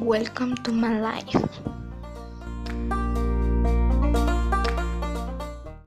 Welcome to my life.